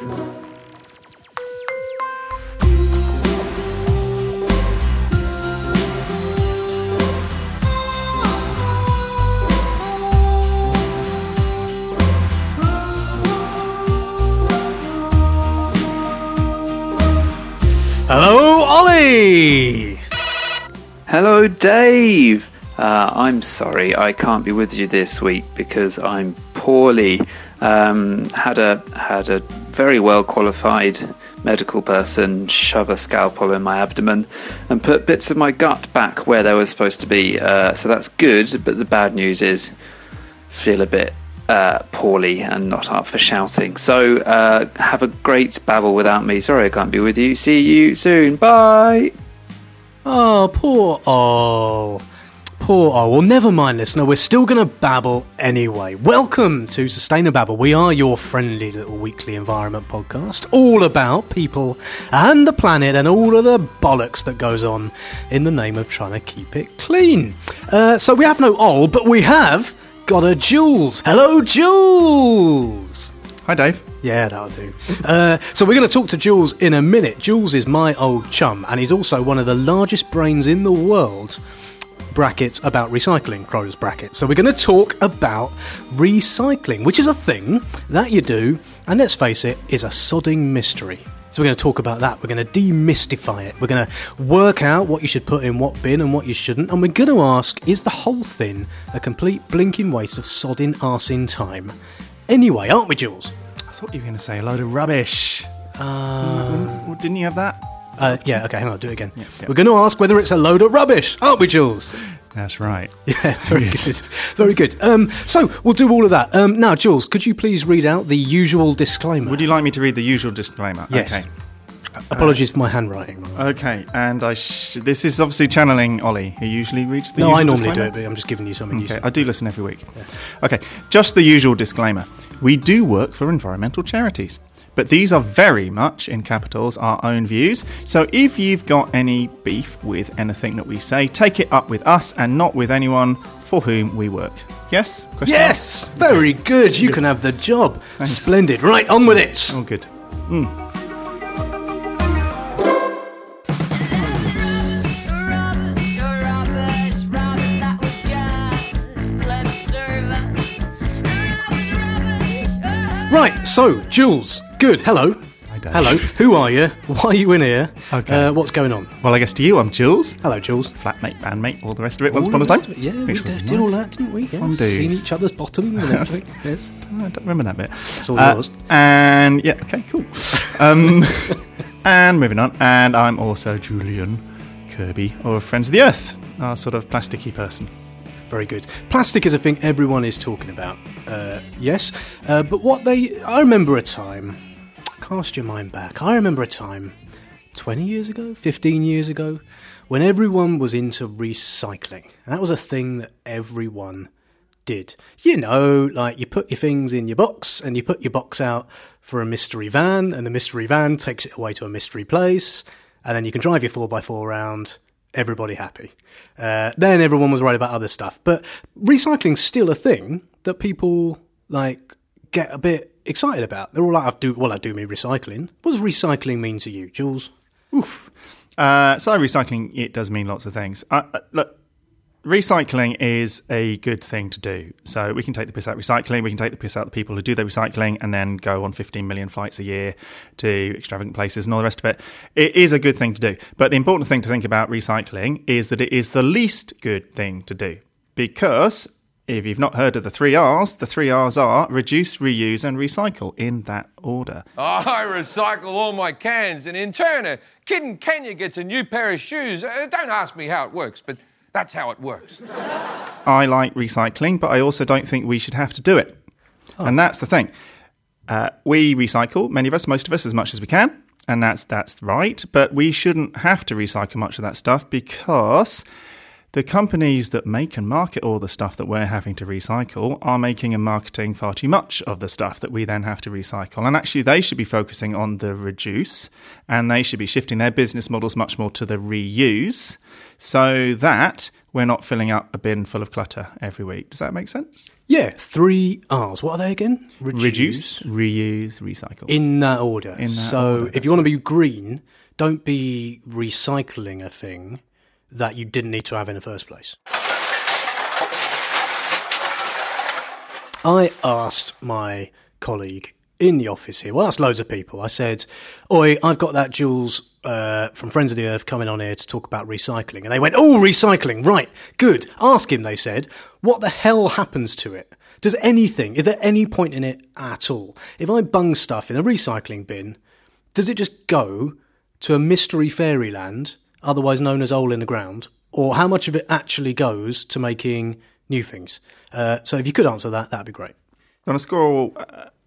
Hello, Ollie! Hello, Dave. Uh, I'm sorry I can't be with you this week because I'm poorly. Um, had a had a very well qualified medical person shove a scalpel in my abdomen and put bits of my gut back where they were supposed to be. Uh, so that's good, but the bad news is feel a bit uh, poorly and not up for shouting. So uh, have a great babble without me. Sorry I can't be with you. See you soon. Bye. Oh, poor Ol. Poor Ol. Well, never mind, listener. We're still going to babble anyway. Welcome to Sustainababble. We are your friendly little weekly environment podcast, all about people and the planet and all of the bollocks that goes on in the name of trying to keep it clean. Uh, so we have no Ol, but we have got a Jules. Hello, Jules. Hi, Dave. Yeah, that'll do. Uh, so we're going to talk to Jules in a minute. Jules is my old chum, and he's also one of the largest brains in the world. Brackets about recycling, close brackets. So we're going to talk about recycling, which is a thing that you do, and let's face it, is a sodding mystery. So we're going to talk about that. We're going to demystify it. We're going to work out what you should put in what bin and what you shouldn't. And we're going to ask, is the whole thing a complete blinking waste of sodding arse in time? Anyway, aren't we, Jules? I thought you were going to say a load of rubbish. Uh, didn't you have that? Uh, yeah, okay, hang on, I'll do it again. yeah. We're going to ask whether it's a load of rubbish, aren't we, Jules? That's right. Yeah, very good. Very good. Um, so, we'll do all of that. Um, now, Jules, could you please read out the usual disclaimer? Would you like me to read the usual disclaimer? Yes. Okay. Apologies for my handwriting. Okay, and I sh- this is obviously channeling Ollie, who usually reads the no, I normally do disclaimer. it, but I'm just giving you something Okay, useful. I do listen every week. Okay, just the usual disclaimer. We do work for environmental charities, but these are very much, in capitals, our own views. So if you've got any beef with anything that we say, take it up with us and not with anyone for whom we work. Yes? Question mark? Yes, very good. You can have the job. Splendid. Right, on with it. Oh, good. Rubbish, Right, so, Jules, good. Hello. Dave. Hello. Who are you? Why are you in here? Okay. Uh, what's going on? Well, I guess to you, I'm Jules. Hello, Jules. Flatmate, bandmate, all the rest of it. Once upon a time. rest of it, Yeah, we Which did, was did all nice. that, didn't we? Yeah, Seen each other's bottoms and everything. yes. I don't remember that bit. It's all Uh, yours. And yeah, okay, cool. Um, and moving on. And I'm also Julian Kirby of Friends of the Earth, our sort of plasticky person. Very good. Plastic is a thing everyone is talking about. Uh, yes, uh, but what they. I remember a time. Cast your mind back. I remember a time 20 years ago, 15 years ago, when everyone was into recycling. And that was a thing that everyone did. You know, like you put your things in your box and you put your box out for a mystery van, and the mystery van takes it away to a mystery place, and then you can drive your 4x4 around. Everybody happy. Uh, then everyone was worried about other stuff. But recycling's still a thing that people like get a bit excited about. They're all like, I do, well, I do mean recycling. What does recycling mean to you, Jules? Oof. Uh, so recycling, it does mean lots of things. Look, recycling is a good thing to do. So we can take the piss out of recycling. We can take the piss out of the people who do their recycling and then go on 15 million flights a year to extravagant places and all the rest of it. It is a good thing to do. But the important thing to think about recycling is that it is the least good thing to do because if you've not heard of the three R's, the three R's are reduce, reuse, and recycle in that order. I recycle all my cans, and in turn, a kid in Kenya gets a new pair of shoes. Uh, don't ask me how it works, but that's how it works. I like recycling, but I also don't think we should have to do it. And that's the thing. Uh, we recycle, many of us, most of us, as much as we can, and that's that's right. But we shouldn't have to recycle much of that stuff because the companies that make and market all the stuff that we're having to recycle are making and marketing far too much of the stuff that we then have to recycle. And actually, they should be focusing on the reduce and they should be shifting their business models much more to the reuse so that we're not filling up a bin full of clutter every week. Does that make sense? Yeah, three R's. What are they again? Reduce, reuse, recycle. In that order. In that so order, if you want to be green, don't be recycling a thing that you didn't need to have in the first place. I asked my colleague in the office here, well, that's loads of people. I said, Oi, I've got that Jules uh, from Friends of the Earth coming on here to talk about recycling. And they went, Oh, recycling, right, good. Ask him, they said, what the hell happens to it? Does anything, is there any point in it at all? If I bung stuff in a recycling bin, does it just go to a mystery fairyland, otherwise known as hole in the ground? Or how much of it actually goes to making new things? Uh, so if you could answer that, that'd be great. On a score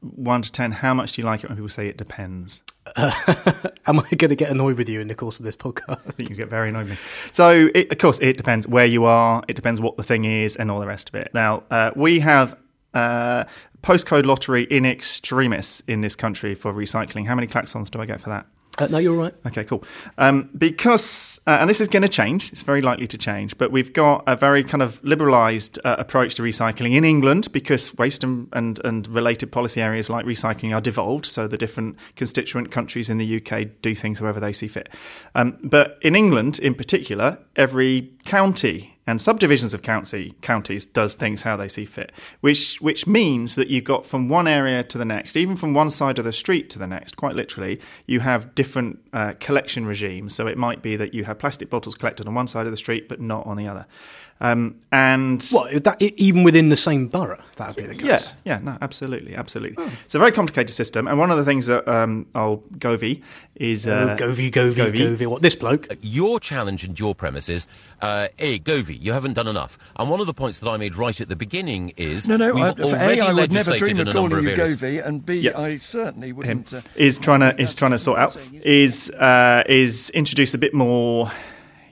uh, 1 to 10, how much do you like it when people say it depends? Am I going to get annoyed with you in the course of this podcast? I think you get very annoyed with me. So, it, of course, it depends where you are. It depends what the thing is, and all the rest of it. Now, uh, we have uh, postcode lottery in extremis in this country for recycling. How many klaxons do I get for that? Uh, no, you're right. Okay, cool. Um, because, uh, and this is going to change, it's very likely to change, but we've got a very kind of liberalised uh, approach to recycling in England because waste and, and, and related policy areas like recycling are devolved. So the different constituent countries in the UK do things however they see fit. Um, but in England, in particular, every county and subdivisions of county counties does things how they see fit, which which means that you've got from one area to the next, even from one side of the street to the next, quite literally, you have different uh, collection regimes. So it might be that you have plastic bottles collected on one side of the street, but not on the other. Um, and What, that, even within the same borough, that would be the case. yeah, yeah, no, absolutely, absolutely. It's a very complicated system, and one of the things that um, old Govey is Oh, uh, Govey, Govey, Govey. Govey. What, this bloke? Your challenge and your premise is, uh, A, Govey, you haven't done enough. And one of the points that I made right at the beginning is No, no. we've I, for already A, I would never legislated dream in of a number calling of you areas. Govey, and B, Yeah. I certainly wouldn't. Uh, is trying to is trying to sort out saying, is uh, is introduce a bit more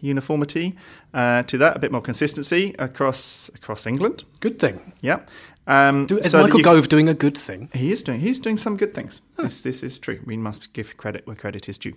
uniformity uh, to that, a bit more consistency across across England. Good thing. Yeah. Um, Do, is so Michael Gove doing a good thing? He is doing. He's doing some good things. This, this is true. We must give credit where credit is due.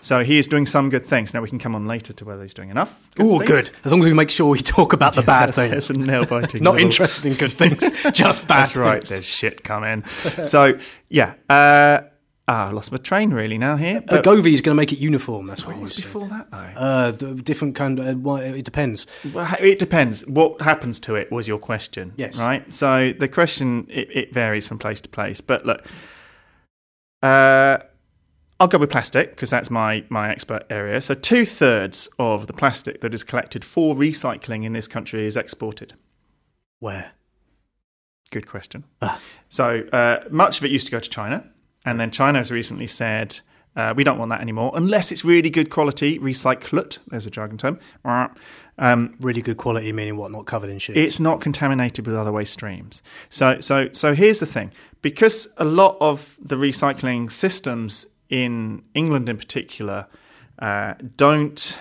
So he is doing some good things. Now we can come on later to whether he's doing enough. Oh, good. As long as we make sure we talk about the bad things. There's some nail biting. Not interested in good things, just bad That's right. things. There's shit coming. so yeah. Uh, ah, I lost my train really now here. Uh, Govey's going to make it uniform. That's what what you was said. before that though? Uh, different kind. Of, uh, why- it depends. Well, it depends. What happens to it was your question. Yes. Right. So the question it, it varies from place to place. But look, uh, I'll go with plastic because that's my my expert area. So two thirds of the plastic that is collected for recycling in this country is exported. Where? Good question. Ah. So uh, much of it used to go to China, and then China has recently said. Uh, we don't want that anymore unless it's really good quality. Recycle it. There's a jargon term. Um, Really good quality, meaning what? Not covered in shit. it's not contaminated with other waste streams. So, so, so here's the thing: because a lot of the recycling systems in England, in particular, uh, don't,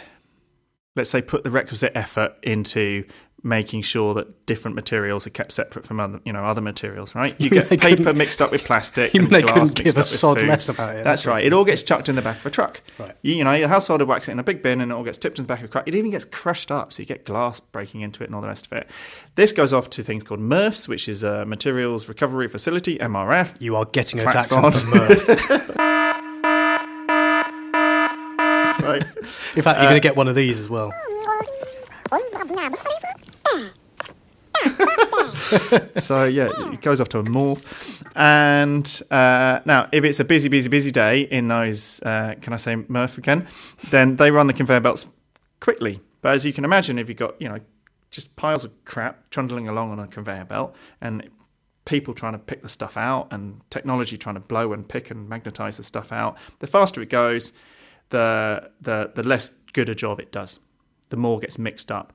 let's say, put the requisite effort into making sure that different materials are kept separate from other, you know, other materials. Right? You get paper mixed up with plastic. You and mean they glass couldn't mixed give a up with sod food. less about it, That's that's right. It all gets chucked in the back of a truck. Right. You, you know, your household would wax it in a big bin and it all gets tipped in the back of a truck. It even gets crushed up, so you get glass breaking into it and all the rest of it. This goes off to things called MRFs, which is a Materials Recovery Facility, MRF. you are getting a Cracks Jackson on. from Murph. That's right. In fact, you're going to uh, get one of these as well. so yeah, it goes off to a morph. And uh, now, if it's a busy, busy, busy day in those, uh, can I say MRF again? Then they run the conveyor belts quickly. But as you can imagine, if you've got you know just piles of crap trundling along on a conveyor belt and people trying to pick the stuff out and technology trying to blow and pick and magnetize the stuff out, the faster it goes, the the the less good a job it does. The more gets mixed up.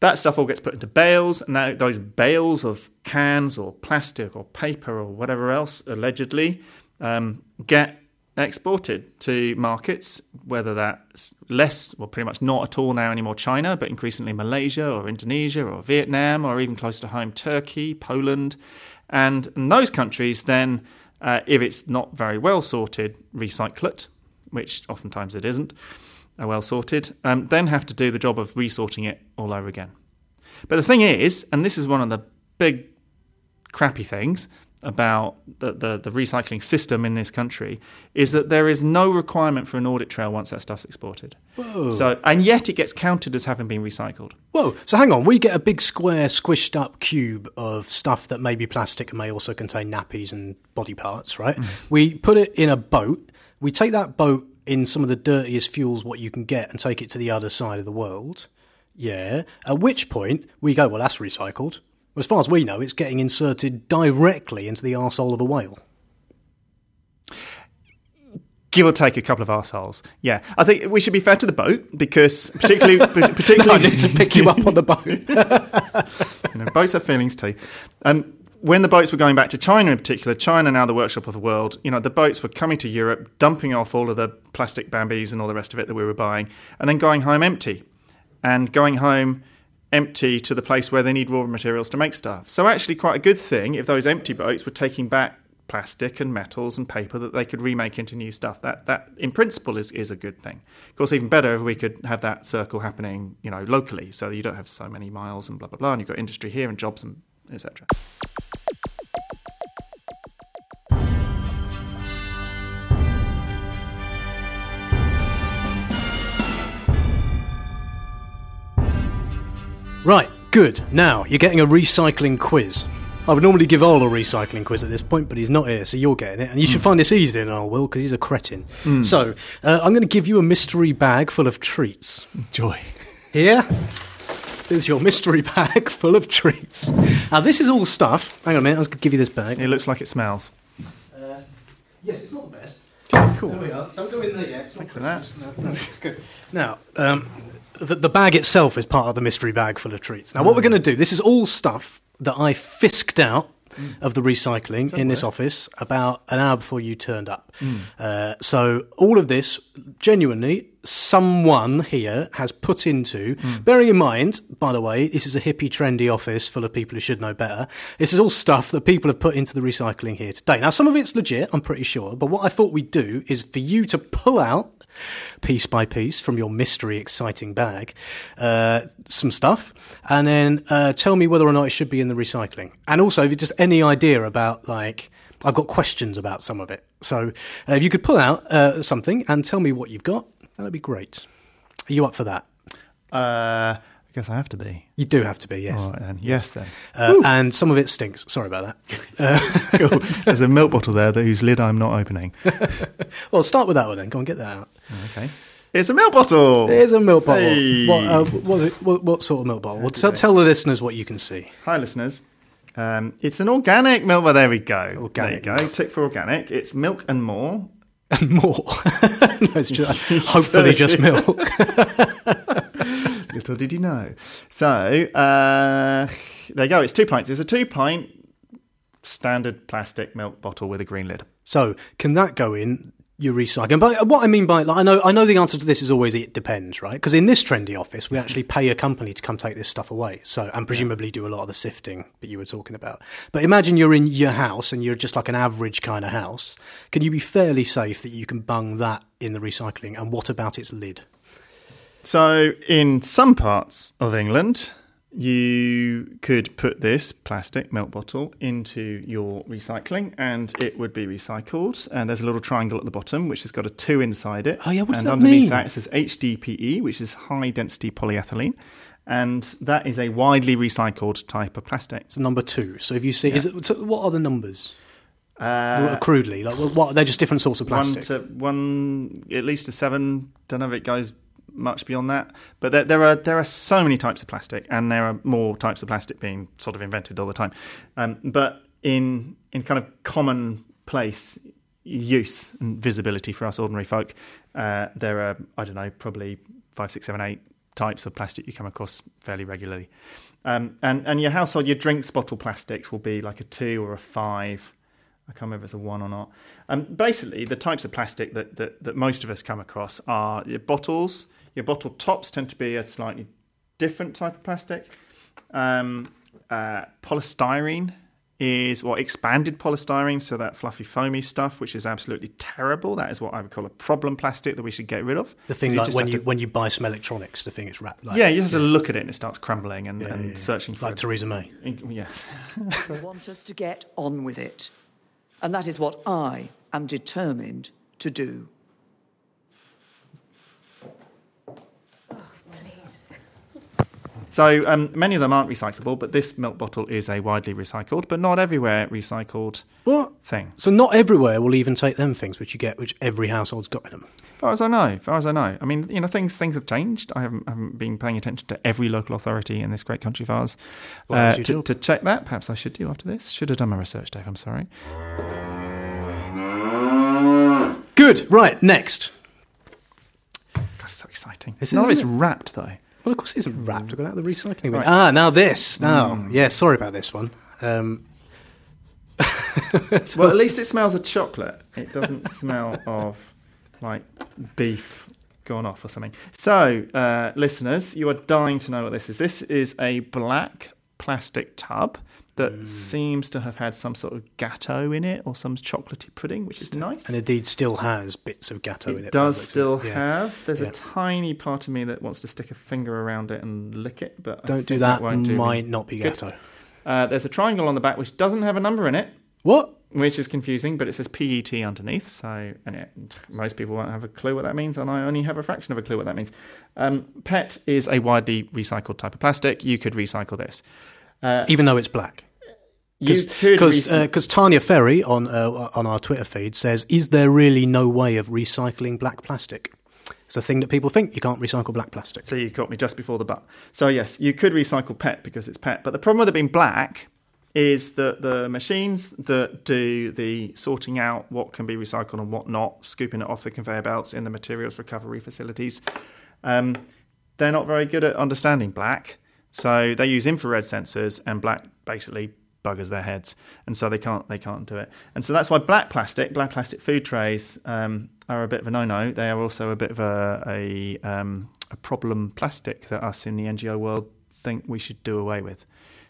That stuff all gets put into bales, and that, those bales of cans or plastic or paper or whatever else, allegedly, um, get exported to markets, whether that's less, well, pretty much not at all now anymore China, but increasingly Malaysia or Indonesia or Vietnam or even close to home Turkey, Poland. And in those countries, then, uh, if it's not very well sorted, recycle it, which oftentimes it isn't uh, well sorted, um, then have to do the job of resorting it all over again. But the thing is, and this is one of the big crappy things about the, the, the recycling system in this country is that there is no requirement for an audit trail once that stuff's exported. So, and yet it gets counted as having been recycled. Whoa, so hang on, we get a big square squished up cube of stuff that may be plastic and may also contain nappies and body parts, right? We put it in a boat, we take that boat in some of the dirtiest fuels what you can get and take it to the other side of the world. Yeah. At which point we go, well, that's recycled. As far as we know, it's getting inserted directly into the arsehole of a whale. Give or take a couple of arseholes. Yeah. I think we should be fair to the boat because, particularly, particularly I need to pick you up on the boat. you know, boats have feelings too. And when the boats were going back to China in particular, China now the workshop of the world, you know, the boats were coming to Europe, dumping off all of the plastic bambies and all the rest of it that we were buying, and then going home empty. And going home empty to the place where they need raw materials to make stuff. So actually quite a good thing if those empty boats were taking back plastic and metals and paper that they could remake into new stuff. That that in principle is, is a good thing. Of course, even better if we could have that circle happening, you know, locally, so you don't have so many miles and blah blah blah, and you've got industry here and jobs and etc. Right, good. Now, you're getting a recycling quiz. I would normally give Ol a recycling quiz at this point, but he's not here, so you're getting it. And you should find this easy then, Ol will, because he's a cretin. So, uh, I'm going to give you a mystery bag full of treats. Joy. Here is your mystery bag full of treats. Now, this is all stuff. Hang on a minute, I was going to give you this bag. It looks like it smells. Yes, it's not the best. Cool. There we are. Don't go in there yet. It's Thanks for that. No, no. Good. Now, um, the, the bag itself is part of the mystery bag full of treats. Now, what we're mm. going to do, this is all stuff that I fisked out mm. of the recycling in this office about an hour before you turned up. Mm. Uh, so, all of this, genuinely, someone here has put into, bearing in mind, by the way, this is a hippie, trendy office full of people who should know better. This is all stuff that people have put into the recycling here today. Now, some of it's legit, I'm pretty sure, but what I thought we'd do is for you to pull out piece by piece from your mystery exciting bag uh, some stuff and then uh, tell me whether or not it should be in the recycling. And also if you just any idea about like i've got questions about some of it. So uh, if you could pull out uh, something and tell me what you've got that'd be great. Are you up for that? Uh, I guess I have to be. you do have to be yes All right then. Yes then. uh, and some of it stinks sorry about that cool. There's a milk bottle there that- whose lid I'm not opening. well start with that one then go and get that out Okay. It's a milk bottle. It is a milk bottle. Hey. What, uh, what it? What, what sort of milk bottle? Well, tell, tell the listeners what you can see. Hi, listeners. Um, it's an organic milk. Well, there we go. Organic There you go. Tick for organic. It's milk and more. And more. no, it's just, hopefully just milk. Little did you know. So uh, there you go. It's two pints. It's a two pint standard plastic milk bottle with a green lid. So can that go in your recycling? But what I mean by like, I know I know the answer to this is always it depends, right? Because in this trendy office, we actually pay a company to come take this stuff away. So and presumably do a lot of the sifting that you were talking about. But imagine you're in your house and you're just like an average kind of house. Can you be fairly safe that you can bung that in the recycling? And what about its lid? So in some parts of England, you could put this plastic milk bottle into your recycling and it would be recycled. And there's a little triangle at the bottom which has got a two inside it. Oh, yeah, what does and that underneath mean? that it says HDPE, which is high density polyethylene. And that is a widely recycled type of plastic. It's number two. So if you see, is it so what are the numbers? Uh, crudely, like what? they're just different sorts of one plastic. to one, at least a seven. Don't know if it goes much beyond that, but there, there are there are so many types of plastic, and there are more types of plastic being sort of invented all the time. Um, but in in kind of commonplace use and visibility for us ordinary folk, uh, there are I don't know probably five, six, seven, eight types of plastic you come across fairly regularly. Um, and and your household, your drinks bottle plastics will be like a two or a five. I can't remember if it's a one or not. Um, basically, the types of plastic that, that, that most of us come across are bottles. Your bottle tops tend to be a slightly different type of plastic. Um, uh, polystyrene is what expanded polystyrene, so that fluffy foamy stuff, which is absolutely terrible. That is what I would call a problem plastic that we should get rid of. The thing You like just when have you to- when you buy some electronics, the thing it's wrapped like yeah, you have to look at it and it starts crumbling and, Yeah, and yeah, yeah. searching for like it. Theresa May. Yes. want us to get on with it. And that is what I am determined to do. So um, many of them aren't recyclable, but this milk bottle is a widely recycled, but not everywhere recycled What? thing. So not everywhere will even take them things, which you get, which every household's got in them. As far as I know, far as I know, I mean, you know, things things have changed. I haven't, haven't been paying attention to every local authority in this great country of ours Well, uh, to, to check that. Perhaps I should do after this. Should have done my research, Dave. I'm sorry. Good. Right. Next. That's so exciting. This of it's wrapped though. Well, of course it isn't wrapped. I've got out of the recycling bin. Right. Ah, now this. Now, yeah. Sorry about this one. Um, Well, at least it smells of chocolate. It doesn't smell of like beef gone off or something. So, uh, listeners, you are dying to know what this is. This is a black plastic tub that Mm. seems to have had some sort of gatto in it or some chocolatey pudding, which is nice. and indeed, still has bits of gatto in it it. does still it. Yeah. have. There's Yeah. a tiny part of me that wants to stick a finger around it and lick it, but Don't do that. won't do me. Might not be gatto. Uh, there's a triangle on the back which doesn't have a number in it. What? which is confusing, but it says PET underneath. So, and it, most people won't have a clue what that means, and I only have a fraction of a clue what that means. Um, PET is a widely recycled type of plastic. You could recycle this. Even though it's black. Because recy- Tanya Ferry on uh, on our Twitter feed says, "Is there really no way of recycling black plastic?" It's a thing that people think you can't recycle black plastic. So you caught me just before the but. So yes, you could recycle PET because it's PET, but the problem with it being black is that the machines that do the sorting out what can be recycled and what not, scooping it off the conveyor belts in the materials recovery facilities, um, they're not very good at understanding black. So they use infrared sensors, and black basically buggers their heads, and so they can't they can't do it. And so that's why black plastic, black plastic food trays, um, are a bit of a no-no. They are also a bit of a a, um, a problem plastic that us in the NGO world think we should do away with.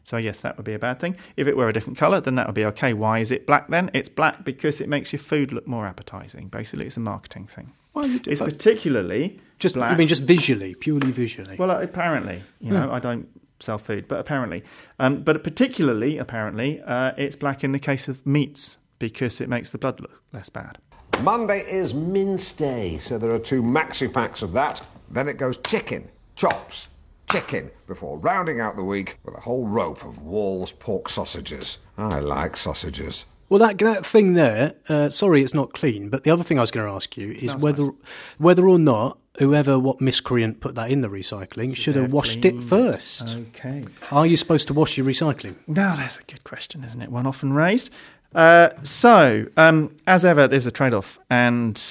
So yes, that would be a bad thing. If it were a different colour, then that would be okay. Why is it black then? It's black because it makes your food look more appetising. Basically, it's a marketing thing. Well, you do- it's particularly Just black. I mean, just visually, purely visually. Well, apparently, you know, I don't sell food, but apparently, um, but particularly, apparently, uh, it's black in the case of meats because it makes the blood look less bad. Monday is mince day, so there are two maxi packs of that. Then it goes chicken, chops, chicken, before rounding out the week with a whole rope of Wall's pork sausages. I like sausages. Well, that that thing there. Uh, sorry, it's not clean. But the other thing I was going to ask you is whether whether or not whoever what miscreant put that in the recycling should have have washed it cleaned it. first. Okay. Are you supposed to wash your recycling? Now, that's a good question, isn't it? One often raised. Uh, so, um, as ever, there's a trade off. And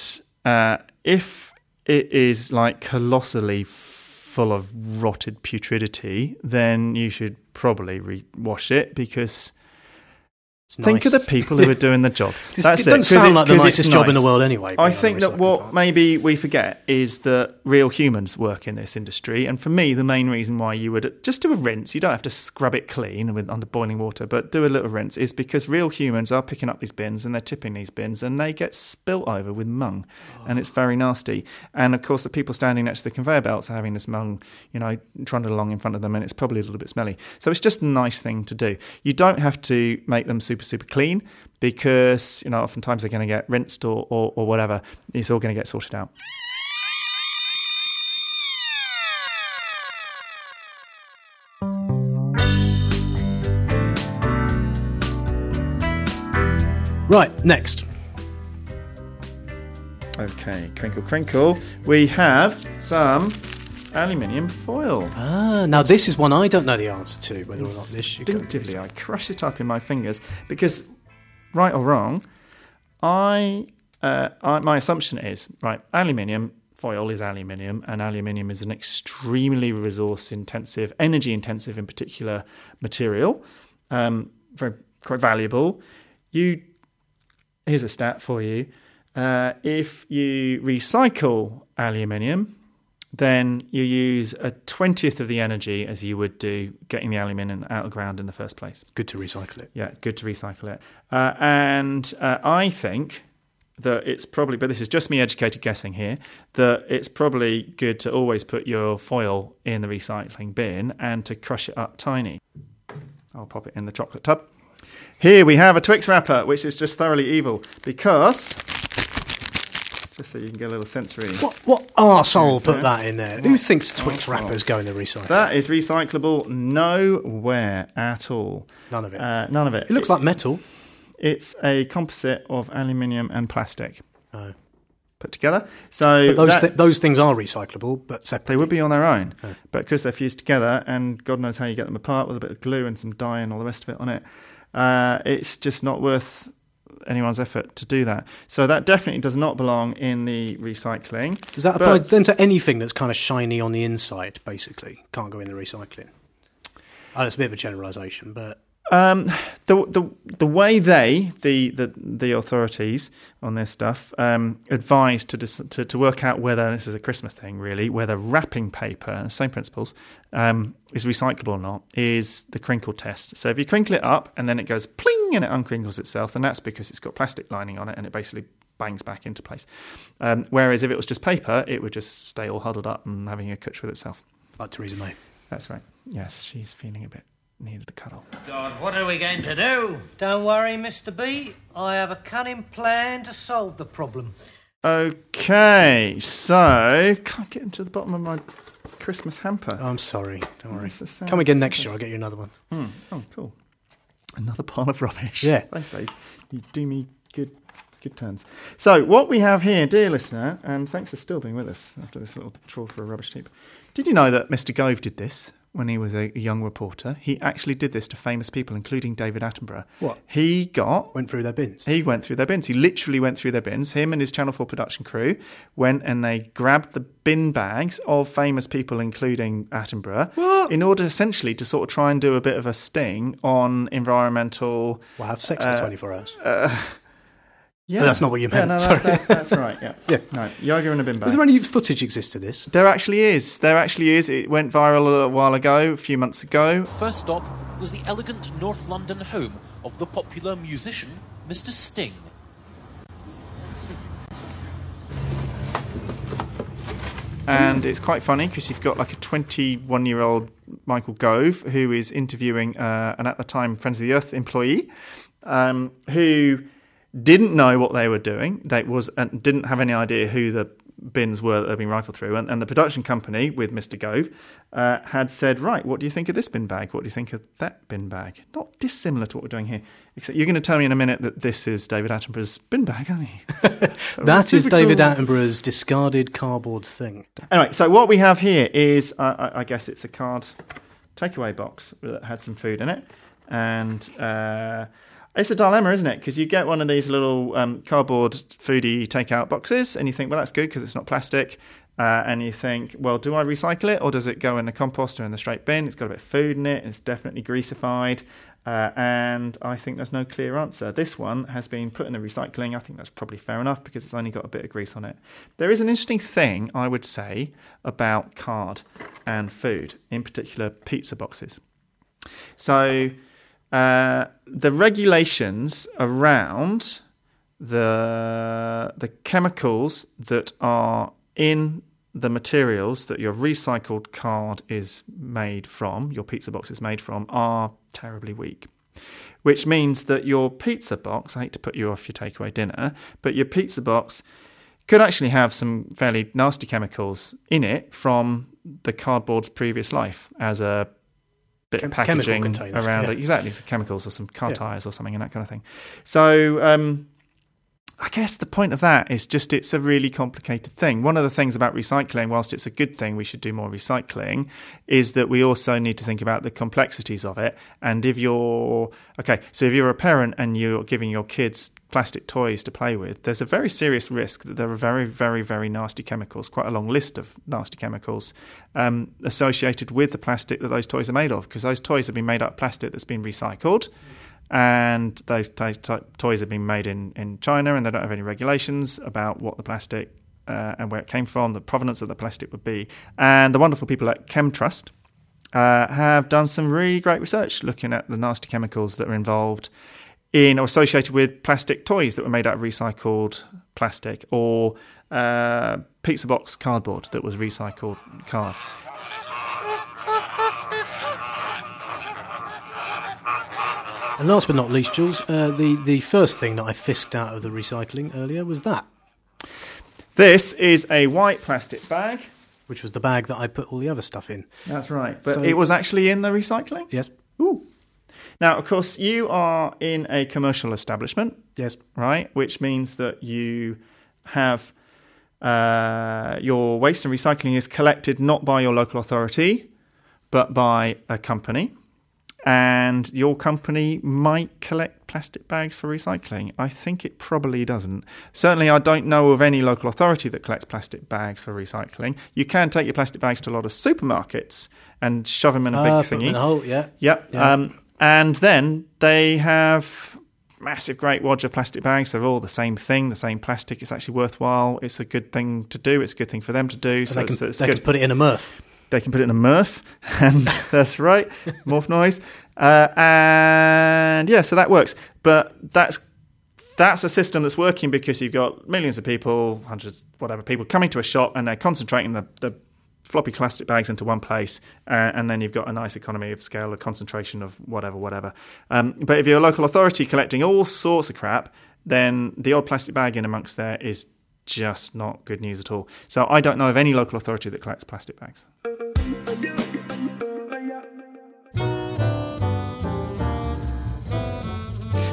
uh, if it is like colossally full of rotted putridity, then you should probably re- wash it because It's think of the people who are doing the job. This- That's it doesn't 'cause sound like the 'cause it's nicest job in the world anyway, I think that what recycling maybe we forget is that real humans work in this industry, and for me, the main reason why you would just do a rinse, you don't have to scrub it clean with under boiling water, but do a little rinse, is because real humans are picking up these bins and they're tipping these bins, and they get spilt over with mung, and it's very nasty. And of course, the people standing next to the conveyor belts are having this mung, you know, trundle along in front of them, and it's probably a little bit smelly. So it's just a nice thing to do. You don't have to make them super super super clean because you know oftentimes they're going to get rinsed or, or, or whatever. It's all going to get sorted out. Right, next. Okay, crinkle crinkle. We have some aluminium foil. Ah, now this is one I don't know the answer to, whether or not this Instinctively, I crush it up in my fingers because, right or wrong, I, uh, I my assumption is right. Aluminium foil is aluminium, and aluminium is an extremely resource intensive, energy intensive in particular material. Um, very quite valuable. You here's a stat for you. Uh, if you recycle aluminium, then you use a twentieth of the energy as you would do getting the aluminium out of the ground in the first place. Good to recycle it. Yeah, good to recycle it. Uh, and uh, I think that it's probably, but this is just me educated guessing here, that it's probably good to always put your foil in the recycling bin and to crush it up tiny. I'll pop it in the chocolate tub. Here we have a Twix wrapper, which is just thoroughly evil because, just so you can get a little sensory. What what arsehole put that in there? Who thinks Twix arsehole? wrappers go in the recycle? That is recyclable nowhere at all. None of it. Uh, none of it. it looks like metal. It's a composite of aluminium and plastic Oh. put together. So But those that- thi- those things are recyclable, but separately. they would be on their own, but because they're fused together, and God knows how you get them apart with a bit of glue and some dye and all the rest of it on it, uh, it's just not worth anyone's effort to do that. So that definitely does not belong in the recycling. Does that apply But- then to anything that's kind of shiny on the inside? Basically, can't go in the recycling. Oh, it's a bit of a generalisation, but Um, the the the way they the the, the authorities on this stuff um, advise to, dis- to to work out whether this is a Christmas thing really whether wrapping paper same principles um, is recyclable or not is the crinkle test. So if you crinkle it up and then it goes pling and it uncrinkles itself, then that's because it's got plastic lining on it and it basically bangs back into place. Um, whereas if it was just paper, it would just stay all huddled up and having a cwtch with itself. like Theresa May. That's right. Yes, she's feeling a bit needed a cuddle. God, what are we going to do? Don't worry, Mr. B. I have a cunning plan to solve the problem. Okay, so can't get into the bottom of my Christmas hamper. I'm sorry. Don't worry. This is sad. Come again next year. I'll get you another one. Hmm. Oh, cool. Another pile of rubbish. Yeah. Thanks, Dave. You do me good, good turns. So, what we have here, dear listener, and thanks for still being with us after this little trawl for a rubbish heap. Did you know that Mr. Gove did this when he was a young reporter? He actually did this to famous people, including David Attenborough. What? He got Went through their bins. he went through their bins. He literally went through their bins. Him and his Channel 4 production crew went and they grabbed the bin bags of famous people, including Attenborough, in order essentially to sort of try and do a bit of a sting on environmental. Well, have sex Uh, for 24 hours. Yeah, But that's not what you Yeah, meant. no, Sorry. that, that's, that's right. Yeah, Yeah. No, yoga in a bin bag. Is there any footage exist of this? There actually is. There actually is. It went viral a while ago, a few months ago. First stop was the elegant North London home of the popular musician Mr. Sting. and it's quite funny because you've got like a 21 year old Michael Gove who is interviewing uh, an at the time Friends of the Earth employee um, who didn't know what they were doing. They was and didn't have any idea who the bins were that had been rifled through. And, and the production company with Mr. Gove uh, had said, right, what do you think of this bin bag? What do you think of that bin bag? Not dissimilar to what we're doing here. Except you're going to tell me in a minute that this is David Attenborough's bin bag, aren't you? That is David cool. Attenborough's discarded cardboard thing. Anyway, so what we have here is, uh, I, I guess it's a card takeaway box that had some food in it, and uh, it's a dilemma, isn't it? Because you get one of these little um, cardboard foodie takeout boxes, and you think, well, that's good because it's not plastic. Uh, and you think, well, do I recycle it or does it go in the compost or in the straight bin? It's got a bit of food in it. It's definitely greasified. Uh, and I think there's no clear answer. This one has been put in the recycling. I think that's probably fair enough because it's only got a bit of grease on it. There is an interesting thing, I would say, about card and food, in particular pizza boxes. So uh, the regulations around the the chemicals that are in the materials that your recycled card is made from, your pizza box is made from, are terribly weak. Which means that your pizza box, I hate to put you off your takeaway dinner, but your pizza box could actually have some fairly nasty chemicals in it from the cardboard's previous life as a bit Chem- of packaging around yeah. it. Exactly, some chemicals or some car Yeah. tires or something and that kind of thing. So um, I guess the point of that is just it's a really complicated thing. One of the things about recycling, whilst it's a good thing, we should do more recycling, is that we also need to think about the complexities of it. And if you're okay, so if you're a parent and you're giving your kids plastic toys to play with, there's a very serious risk that there are very, very, very nasty chemicals, quite a long list of nasty chemicals um, associated with the plastic that those toys are made of, because those toys have been made out of plastic that's been recycled. And those ty- ty- toys have been made in, in China, and they don't have any regulations about what the plastic uh, and where it came from, the provenance of the plastic would be. And the wonderful people at ChemTrust uh, have done some really great research looking at the nasty chemicals that are involved in or associated with plastic toys that were made out of recycled plastic or uh, pizza box cardboard that was recycled card. And last but not least, Jules, uh, the the first thing that I fisked out of the recycling earlier was that, This is a white plastic bag. which was the bag that I put all the other stuff in. That's right. But So- it was actually in the recycling? Yes. Ooh. Now, of course, you are in a commercial establishment. Yes. Right? Which means that you have uh, your waste and recycling is collected not by your local authority, but by a company. And your company might collect plastic bags for recycling. I think it probably doesn't. Certainly, I don't know of any local authority that collects plastic bags for recycling. You can take your plastic bags to a lot of supermarkets and shove them in a big Ah, thingy. in a hole, yeah. Yep. Yeah. Um, and then they have massive, great wad of plastic bags. They're all the same thing, the same plastic. It's actually worthwhile. It's a good thing to do. It's a good thing for them to do. So they can, they can put it in a Murph. They can put it in a Murph, and that's right, morph noise. Uh, and yeah, so that works. But that's that's a system that's working because you've got millions of people, hundreds, whatever people coming to a shop, and they're concentrating the, the floppy plastic bags into one place, uh, and then you've got a nice economy of scale, a concentration of whatever, whatever. Um, but if you're a local authority collecting all sorts of crap, then the odd plastic bag in amongst there is just not good news at all. So I don't know of any local authority that collects plastic bags.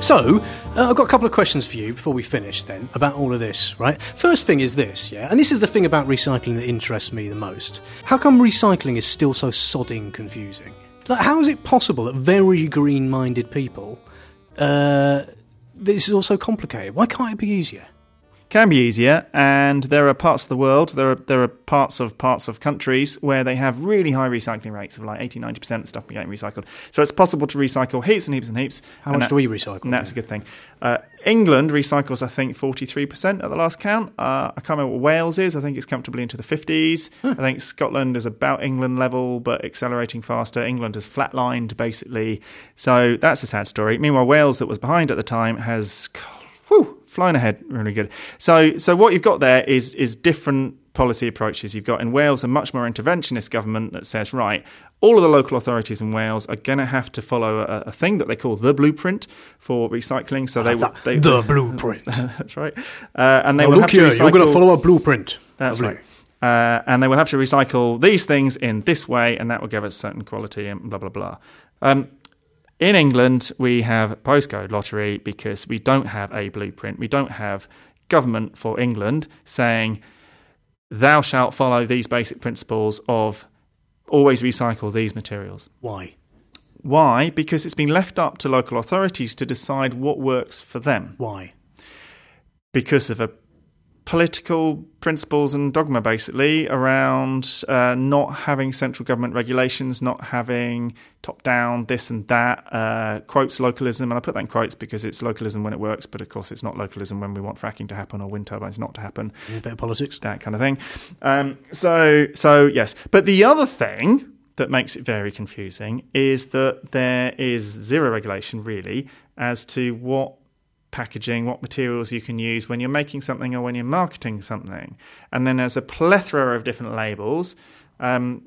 So, uh, I've got a couple of questions for you before we finish then about all of this, right? First thing is this, yeah, and this is the thing about recycling that interests me the most. How come recycling is still so sodding confusing? Like, how is it possible that very green minded people, uh, this is all so complicated? Why can't it be easier? Can be easier and there are parts of the world there are there are parts of parts of countries where they have really high recycling rates of like 80 90% of stuff getting recycled. So it's possible to recycle heaps and heaps and heaps. How and much do we recycle? and that's a good thing. Uh, England recycles I think 43% at the last count. Uh, I can't remember what Wales is. I think it's comfortably into the 50s I think Scotland is about England level but accelerating faster. England has flatlined basically. So that's a sad story. Meanwhile Wales that was behind at the time has whew, flying ahead, really good. So, so what you've got there is is different policy approaches. You've got in Wales a much more interventionist government that says, right, all of the local authorities in Wales are going to have to follow a, a thing that they call the blueprint for recycling. So they, that. they The blueprint. that's right, uh, and they Now will look have to here, you're going recycle- to follow a blueprint. that's right. Uh, and they will have to recycle these things in this way, and that will give us certain quality and blah, blah, blah. Um, in England, we have postcode lottery because we don't have a blueprint. We don't have government for England saying, thou shalt follow these basic principles of always recycle these materials. Why? Why? Because it's been left up to local authorities to decide what works for them Why? because of a political principles and dogma basically around uh, not having central government regulations, not having top down this and that, uh, quotes localism. And I put that in quotes because it's localism when it works, but of course it's not localism when we want fracking to happen or wind turbines not to happen. A bit of politics. That kind of thing. Um, so, so yes. But the other thing that makes it very confusing is that there is zero regulation really as to what packaging, what materials you can use when you're making something or when you're marketing something. And then there's a plethora of different labels. Um,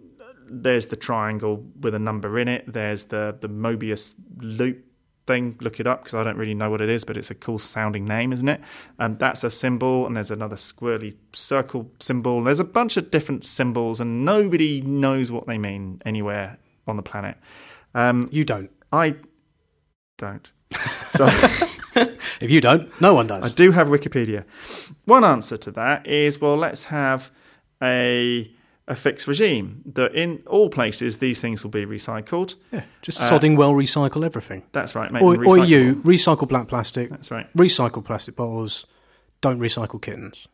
there's the triangle with a number in it. There's the the Mobius loop thing. Look it up because I don't really know what it is, but it's a cool sounding name, isn't it? And that's a symbol. And there's another squirrely circle symbol. There's a bunch of different symbols, and nobody knows what they mean anywhere on the planet. Um, You don't. I don't. So. If you don't, no one does. I do have Wikipedia. One answer to that is well, let's have a a fixed regime that in all places these things will be recycled. Yeah, just Uh, sodding well recycle everything. That's right. Make Or, or you recycle black plastic. That's right. Recycle plastic bottles. Don't recycle kittens.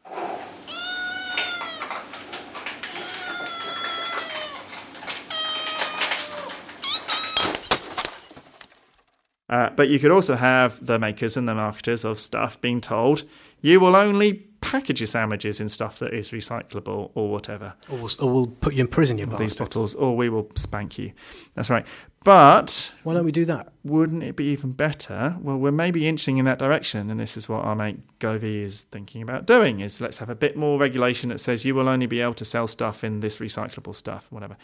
Uh, but you could also have the makers and the marketers of stuff being told you will only package your sandwiches in stuff that is recyclable or whatever. Or we'll, or we'll put you in prison, you These bottles, or we will spank you. That's right. But Why don't we do that? wouldn't it be even better? Well, we're maybe inching in that direction, and this is what our mate Govey is thinking about doing: is let's have a bit more regulation that says you will only be able to sell stuff in this recyclable stuff, whatever.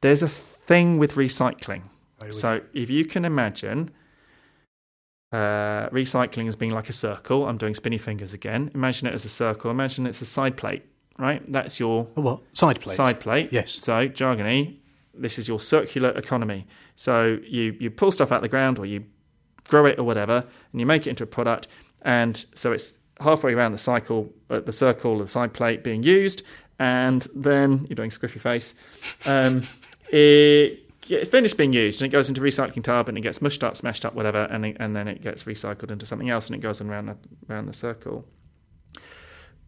There's a thing with recycling. So if you can imagine uh, recycling as being like a circle, I'm doing spinny fingers again. Imagine it as a circle. Imagine it's a side plate, right? That's your A what? Side plate. Side plate. Yes. So jargony, this is your circular economy. So you you pull stuff out of the ground or you grow it or whatever, and you make it into a product, and so it's halfway around the cycle, uh, the circle of the side plate being used, and then you're doing squiffy face. Um, it finished being used, and it goes into recycling tub, and it gets mushed up, smashed up, whatever, and it- and then it gets recycled into something else, and it goes around the, around the circle.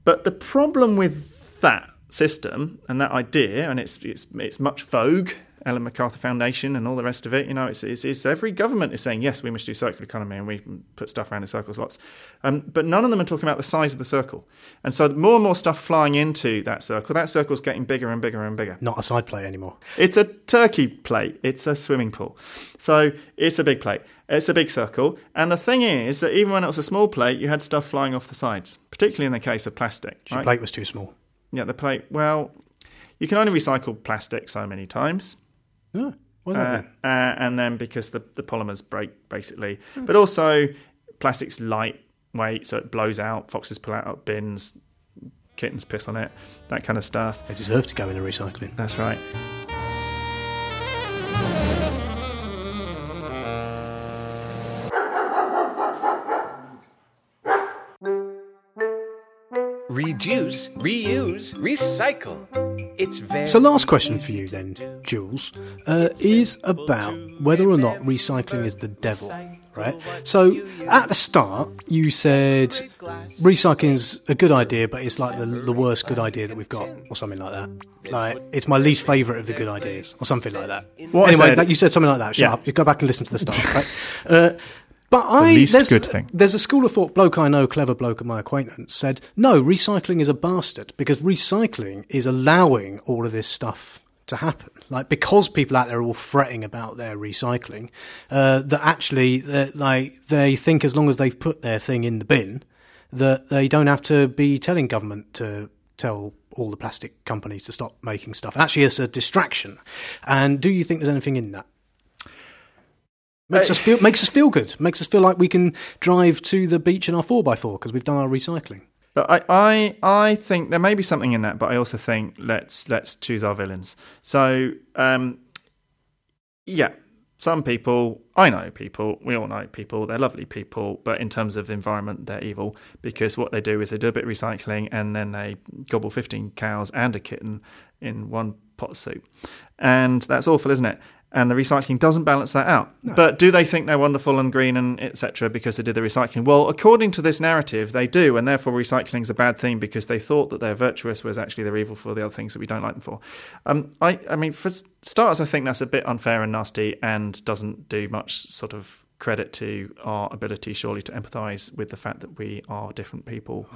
But the problem with that system and that idea, and it's it's it's much vogue, Ellen MacArthur Foundation and all the rest of it. You know, it's it's, it's every government is saying yes, we must do circular economy and we put stuff around in circles lots, um, but none of them are talking about the size of the circle. And so more and more stuff flying into that circle. That circle's getting bigger and bigger and bigger. Not a side plate anymore. It's a turkey plate. It's a swimming pool. So it's a big plate. It's a big circle. And the thing is that even when it was a small plate, you had stuff flying off the sides, particularly in the case of plastic. Your right? plate was too small. Yeah, the plate. Well, you can only recycle plastic so many times. Yeah. Why Uh, not uh, and then because the, the polymers break, basically. But also, plastic's lightweight, so it blows out. Foxes pull out of bins. Kittens piss on it. That kind of stuff. They deserve to go into recycling. That's right. Reduce, reuse, recycle. It's very. So, last question for you then, Jules, uh, is about whether or not recycling is the devil, right? So, at the start, you said recycling is a good idea, but it's like the, the worst good idea that we've got, or something like that. Like, it's my least favourite of the good ideas, or something like that. What anyway, said- that, you said something like that. Shut Yeah. up. You go back and listen to the start, right? Uh, but I least there's, good thing. There's a school of thought bloke I know, clever bloke of my acquaintance, said no, recycling is a bastard because recycling is allowing all of this stuff to happen. Like because people out there are all fretting about their recycling, uh, that actually that like they think as long as they've put their thing in the bin, that they don't have to be telling government to tell all the plastic companies to stop making stuff. Actually, it's a distraction. And do you think there's anything in that? Makes us feel makes us feel good. Makes us feel like we can drive to the beach in our four x four because we've done our recycling. But I, I, I think there may be something in that, but I also think let's let's choose our villains. So, um, yeah, some people I know people, we all know people, they're lovely people, but in terms of the environment, they're evil because what they do is they do a bit of recycling and then they gobble fifteen cows and a kitten in one pot of soup, and that's awful, isn't it? And the recycling doesn't balance that out. But do they think they're wonderful and green and etc. because they did the recycling? Well, according to this narrative, they do, and therefore recycling is a bad thing because they thought that they're virtuous, whereas actually they're evil for the other things that we don't like them for. Um, I, I mean, for starters, I think that's a bit unfair and nasty, and doesn't do much sort of credit to our ability, surely, to empathise with the fact that we are different people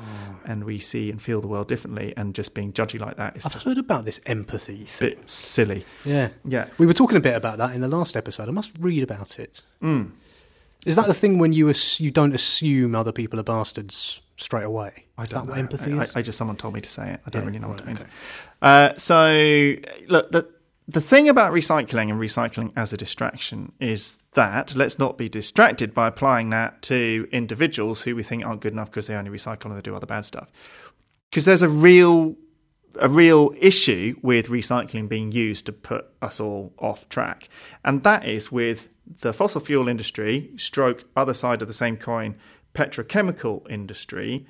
and we see and feel the world differently, and just being judgy like that is I've heard about this empathy thing. bit silly. Yeah, Yeah. We were talking a bit about that in the last episode. I must read about it. Mm. Is that the thing when you ass- you don't assume other people are bastards straight away? I is don't that what know. empathy I, is? I, I just someone told me to say it. I don't Yeah, really know what it means. okay. Uh, so look, the the thing about recycling and recycling as a distraction is that let's not be distracted by applying that to individuals who we think aren't good enough because they only recycle and they do other bad stuff. Because there's a real a real issue with recycling being used to put us all off track, and that is with the fossil fuel industry, stroke other side of the same coin, petrochemical industry,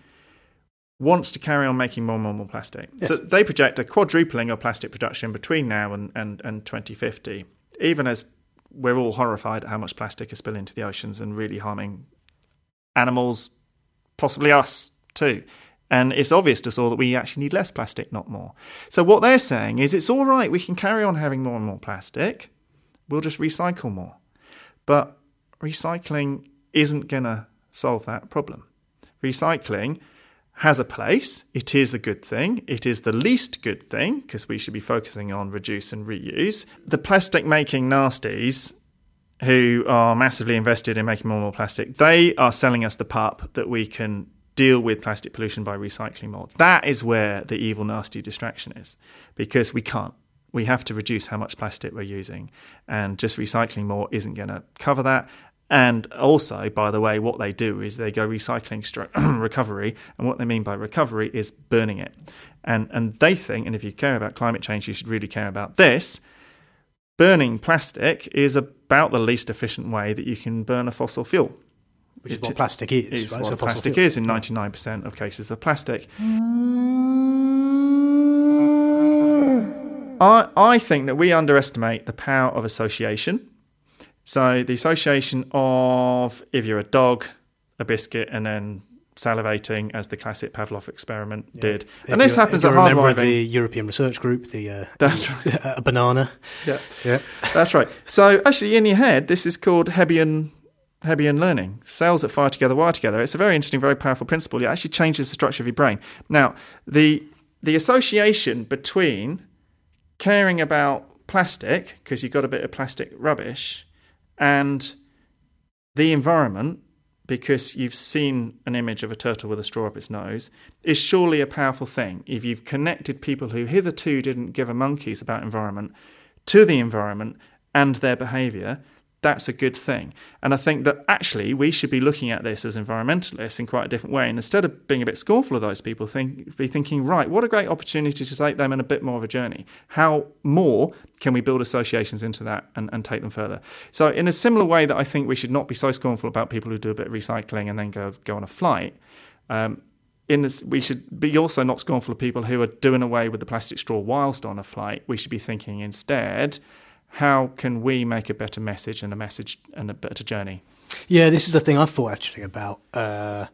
wants to carry on making more and more and more plastic. So they project a quadrupling of plastic production between now and, and, and 2050, even as we're all horrified at how much plastic is spilling into the oceans and really harming animals, possibly us too. And it's obvious to us all that we actually need less plastic, not more. So what they're saying is it's all right, we can carry on having more and more plastic, we'll just recycle more. But recycling isn't going to solve that problem. Recycling has a place. It is a good thing. It is the least good thing because we should be focusing on reduce and reuse. The plastic making nasties who are massively invested in making more and more plastic, they are selling us the pup that we can deal with plastic pollution by recycling more. That is where the evil, nasty distraction is because we can't. We have to reduce how much plastic we're using, and just recycling more isn't going to cover that. And also, by the way, what they do is they go recycling stru- recovery, and what they mean by recovery is burning it. And and they think, and if you care about climate change, you should really care about this. Burning plastic is about the least efficient way that you can burn a fossil fuel. Which is what plastic is, Is right? what It's a fossil plastic fuel. is in ninety nine percent of cases of plastic. Mm. I, I think that we underestimate the power of association. So the association of if you're a dog, a biscuit, and then salivating, as the classic Pavlov experiment did. If And this happens at hard member the European Research Group, the uh, That's a banana. Yeah, yeah, that's right. So actually, in your head, this is called Hebbian Hebbian learning. Cells that fire together wire together. It's a very interesting, very powerful principle. It actually changes the structure of your brain. Now, the the association between caring about plastic because you've got a bit of plastic rubbish and the environment because you've seen an image of a turtle with a straw up its nose is surely a powerful thing. If you've connected people who hitherto didn't give a monkeys about environment to the environment and their behaviour, that's a good thing. And I think that actually we should be looking at this as environmentalists in quite a different way. And instead of being a bit scornful of those people, think, be thinking, right, what a great opportunity to take them on a bit more of a journey. How more can we build associations into that and, and take them further? So, in a similar way that I think we should not be so scornful about people who do a bit of recycling and then go, go on a flight. Um, in this, we should be also not scornful of people who are doing away with the plastic straw whilst on a flight. We should be thinking instead, how can we make a better message and a message and a better journey? Yeah, this is the thing I've thought actually about. Uh,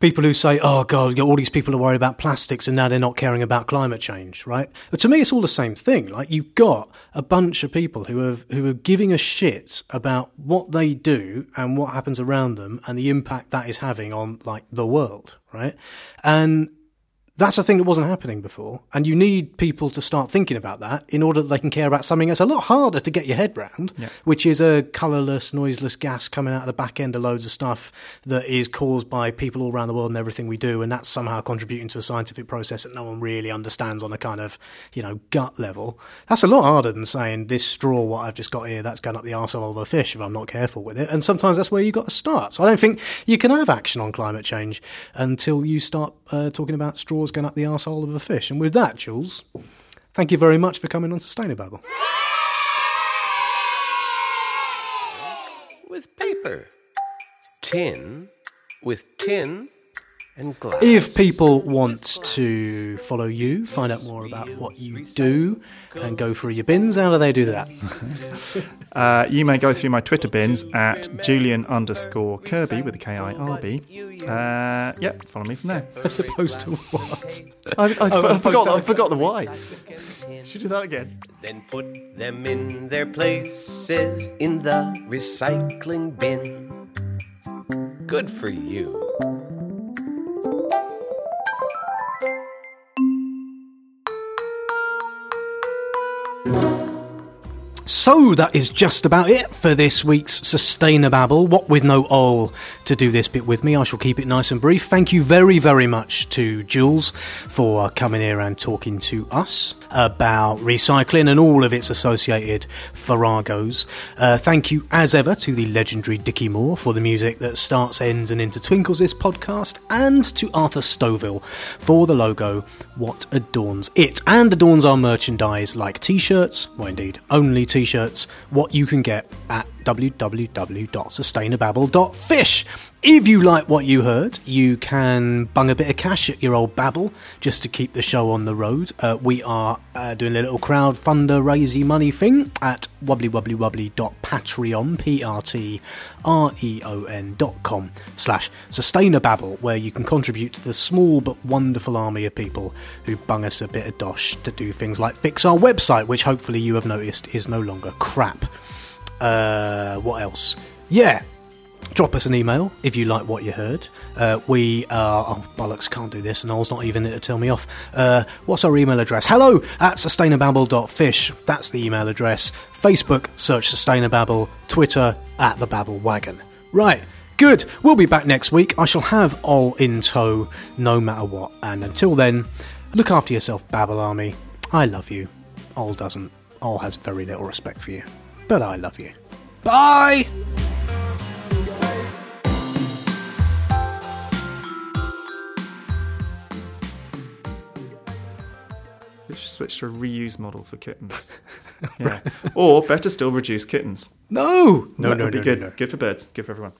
people who say, "Oh God, all these people are worried about plastics, and now they're not caring about climate change." Right? But to me, it's all the same thing. Like you've got a bunch of people who have who are giving a shit about what they do and what happens around them and the impact that is having on like the world. Right? And that's a thing that wasn't happening before. And you need people to start thinking about that in order that they can care about something that's a lot harder to get your head round, Yeah. which is a colourless, noiseless gas coming out of the back end of loads of stuff that is caused by people all around the world and everything we do. And that's somehow contributing to a scientific process that no one really understands on a kind of, you know, gut level. That's a lot harder than saying this straw, what I've just got here, that's going up the arsehole of a fish if I'm not careful with it. And sometimes that's where you've got to start. So I don't think you can have action on climate change until you start uh, talking about straws going up the arsehole of a fish. And with that, Jules, thank you very much for coming on Sustainababble. With paper. Tin with tin and glass. If people want to follow you, find out more about what you do, and go through your bins, how do they do that? Uh, you may go through my Twitter bins at Julian underscore Kirby with a K I R B. Uh, yep, follow me from there. As opposed to what? I, I, Oh, I forgot. I forgot the why. Should do that again. Then put them in their places in the recycling bin. Good for you. So that is just about it for this week's Sustainababble. What with no Ol to do this bit with me, I shall keep it nice and brief. Thank you very, very much to Jules for coming here and talking to us about recycling and all of its associated farragos. Uh, thank you, as ever, to the legendary Dickie Moore for the music that starts, ends, and intertwinkles this podcast, and to Arthur Stoville for the logo What Adorns It, and adorns our merchandise like t shirts, well, indeed, only t shirts, what you can get at www.sustainababble.fish. If you like what you heard, you can bung a bit of cash at your old babble just to keep the show on the road. Uh, we are uh, doing a little crowd crowdfunder raisy money thing at wobblywobblywobbly.patreon, P-R-T-R-E-O-N dot com slash sustainababble, where you can contribute to the small but wonderful army of people who bung us a bit of dosh to do things like fix our website, which hopefully you have noticed is no longer crap. Uh, what else? yeah, drop us an email if you like what you heard. Uh, we are. Oh, bollocks, can't do this. And Noel's not even to tell me off. Uh, what's our email address? Hello at sustainababble.fish. That's the email address. Facebook, search Sustainababble. Twitter, at the Babble Wagon. Right. Good. We'll be back next week. I shall have Ol in tow no matter what. And until then, look after yourself, Babble Army. I love you. Ol doesn't. Ol has very little respect for you. But I love you. Bye! We should switch to a reuse model for kittens. yeah. Or better still, reduce kittens. No! No, no, be no, good. no, no. Good for birds. Good for everyone.